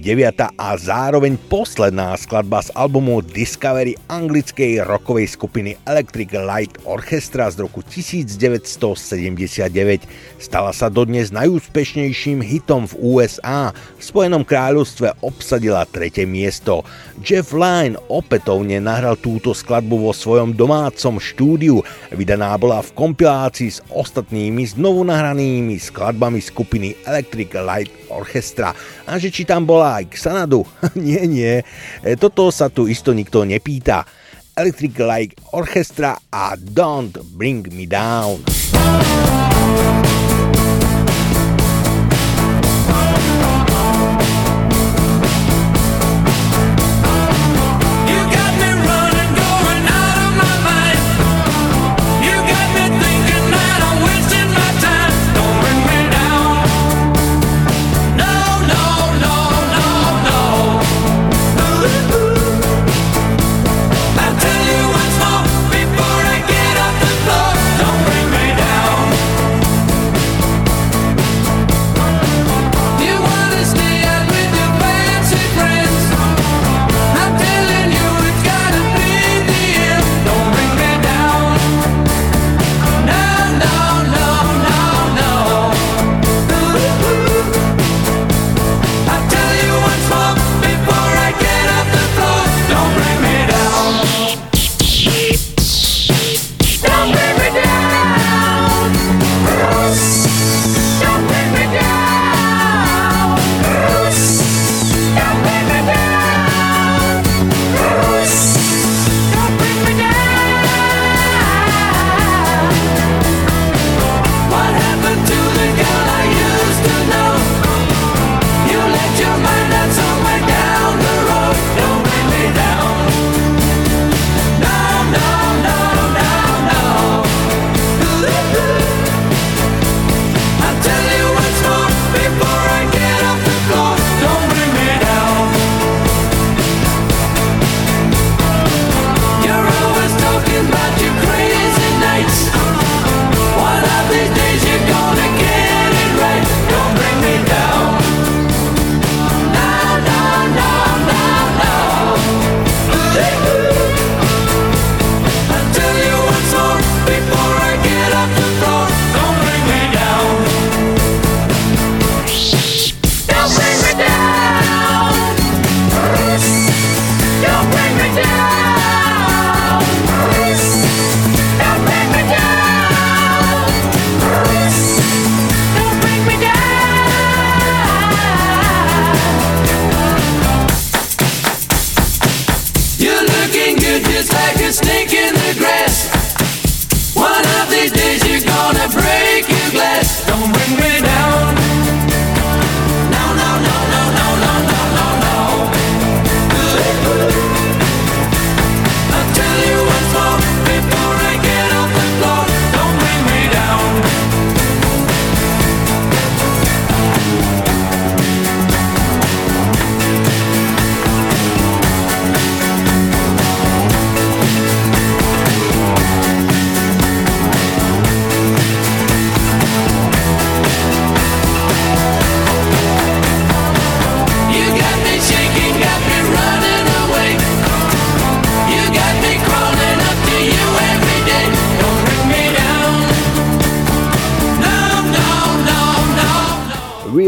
S20: 9 zároveň posledná skladba z albumu Discovery anglickej rokovej skupiny Electric Light Orchestra z roku 1979. Stala sa dodnes najúspešnejším hitom v USA, v Spojenom kráľovstve obsadila tretie miesto. Jeff Lynne opätovne nahral túto skladbu vo svojom domácom štúdiu, vydaná bola v kompilácii s ostatnými znovu nahranými skladbami skupiny Electric Light Orchestra a že či tam bola aj Xanadu, [LAUGHS] nie, nie, e, toto sa tu isto nikto nepýta. Electric like Orchestra a Don't Bring Me Down.
S22: like a snake in the grass. One of these days you're gonna break your glass. Don't bring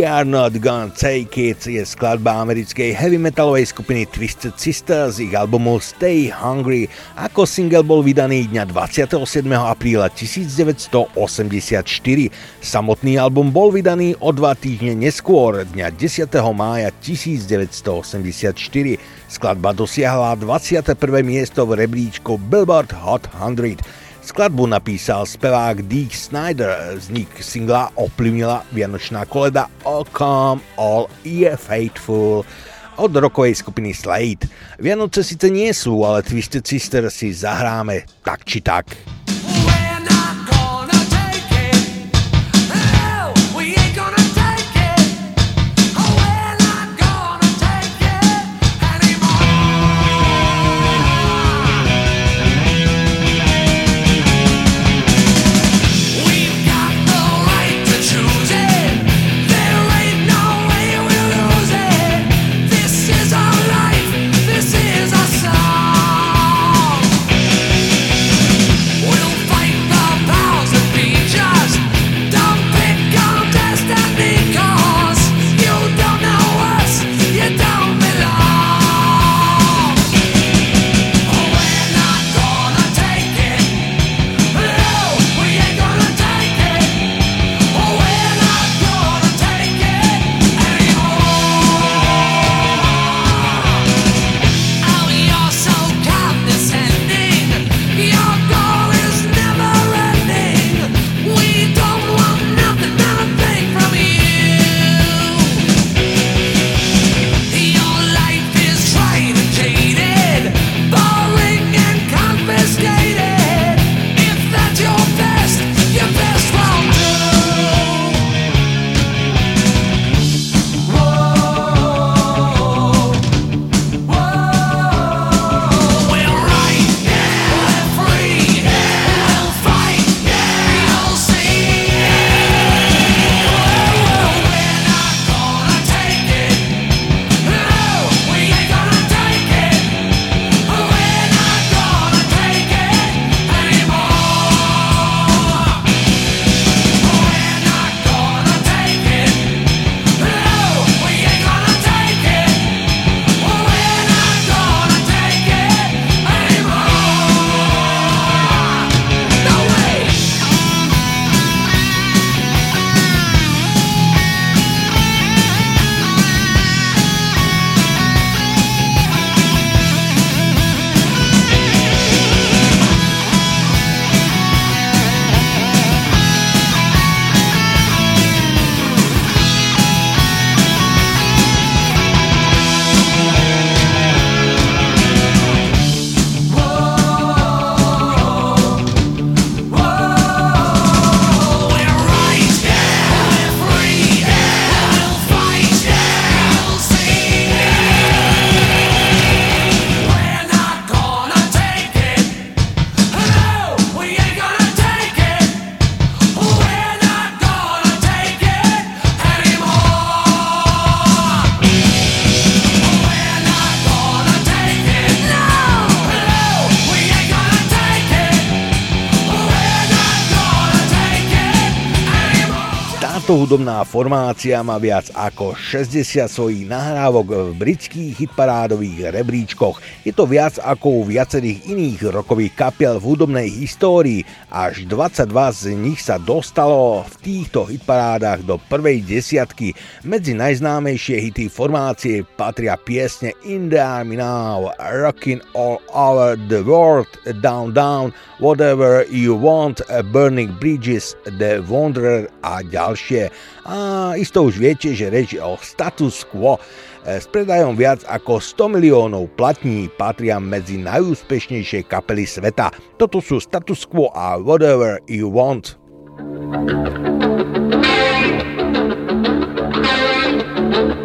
S18: Are Not Gonna Take It je skladba americkej heavy metalovej skupiny Twisted Sisters, ich albumu Stay Hungry. Ako single bol vydaný dňa 27. apríla 1984. Samotný album bol vydaný o dva týždne neskôr, dňa 10. mája 1984. Skladba dosiahla 21. miesto v rebríčku Billboard Hot 100. Skladbu napísal spevák Dee Snyder, vznik singla ovplyvnila vianočná koleda O Come All Ye Faithful od rokovej skupiny Slade. Vianoce síce nie sú, ale Twisted Sister si zahráme tak či tak. Hudobná formácia má viac ako 60 svojich nahrávok v britských hitparádových rebríčkoch. Je to viac ako u viacerých iných rokových kapiel v hudobnej histórii. Až 22 z nich sa dostalo v týchto hitparádach do prvej desiatky. Medzi najznámejšie hity formácie patria piesne In the Army Now, Rockin' All Over the World, Down Down, Whatever You Want, Burning Bridges, The Wanderer a ďalšie predaje. A isto už viete, že reč je o status quo. E, s predajom viac ako 100 miliónov platní patria medzi najúspešnejšie kapely sveta. Toto sú status quo a whatever you want.
S11: thank you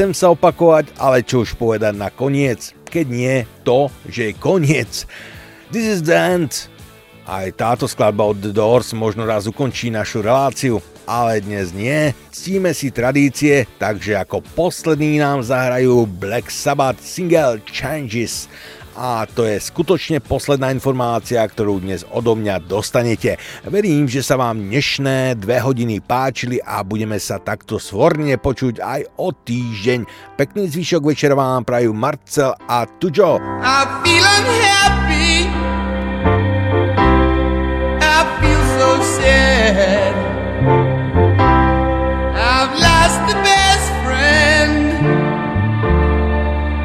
S11: nechcem sa opakovať, ale čo už povedať na koniec, keď nie to, že je koniec. This is the end. Aj táto skladba od The Doors možno raz ukončí našu reláciu, ale dnes nie. Ctíme si tradície, takže ako posledný nám zahrajú Black Sabbath single Changes a to je skutočne posledná informácia, ktorú dnes odo mňa dostanete. Verím, že sa vám dnešné dve hodiny páčili a budeme sa takto svorne počuť aj o týždeň. Pekný zvyšok večera vám prajú Marcel a Tujo.
S23: I feel unhappy. I feel so sad. I've lost the best friend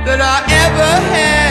S23: that I ever had.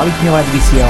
S24: Pomáha skvalitňovať vysielanie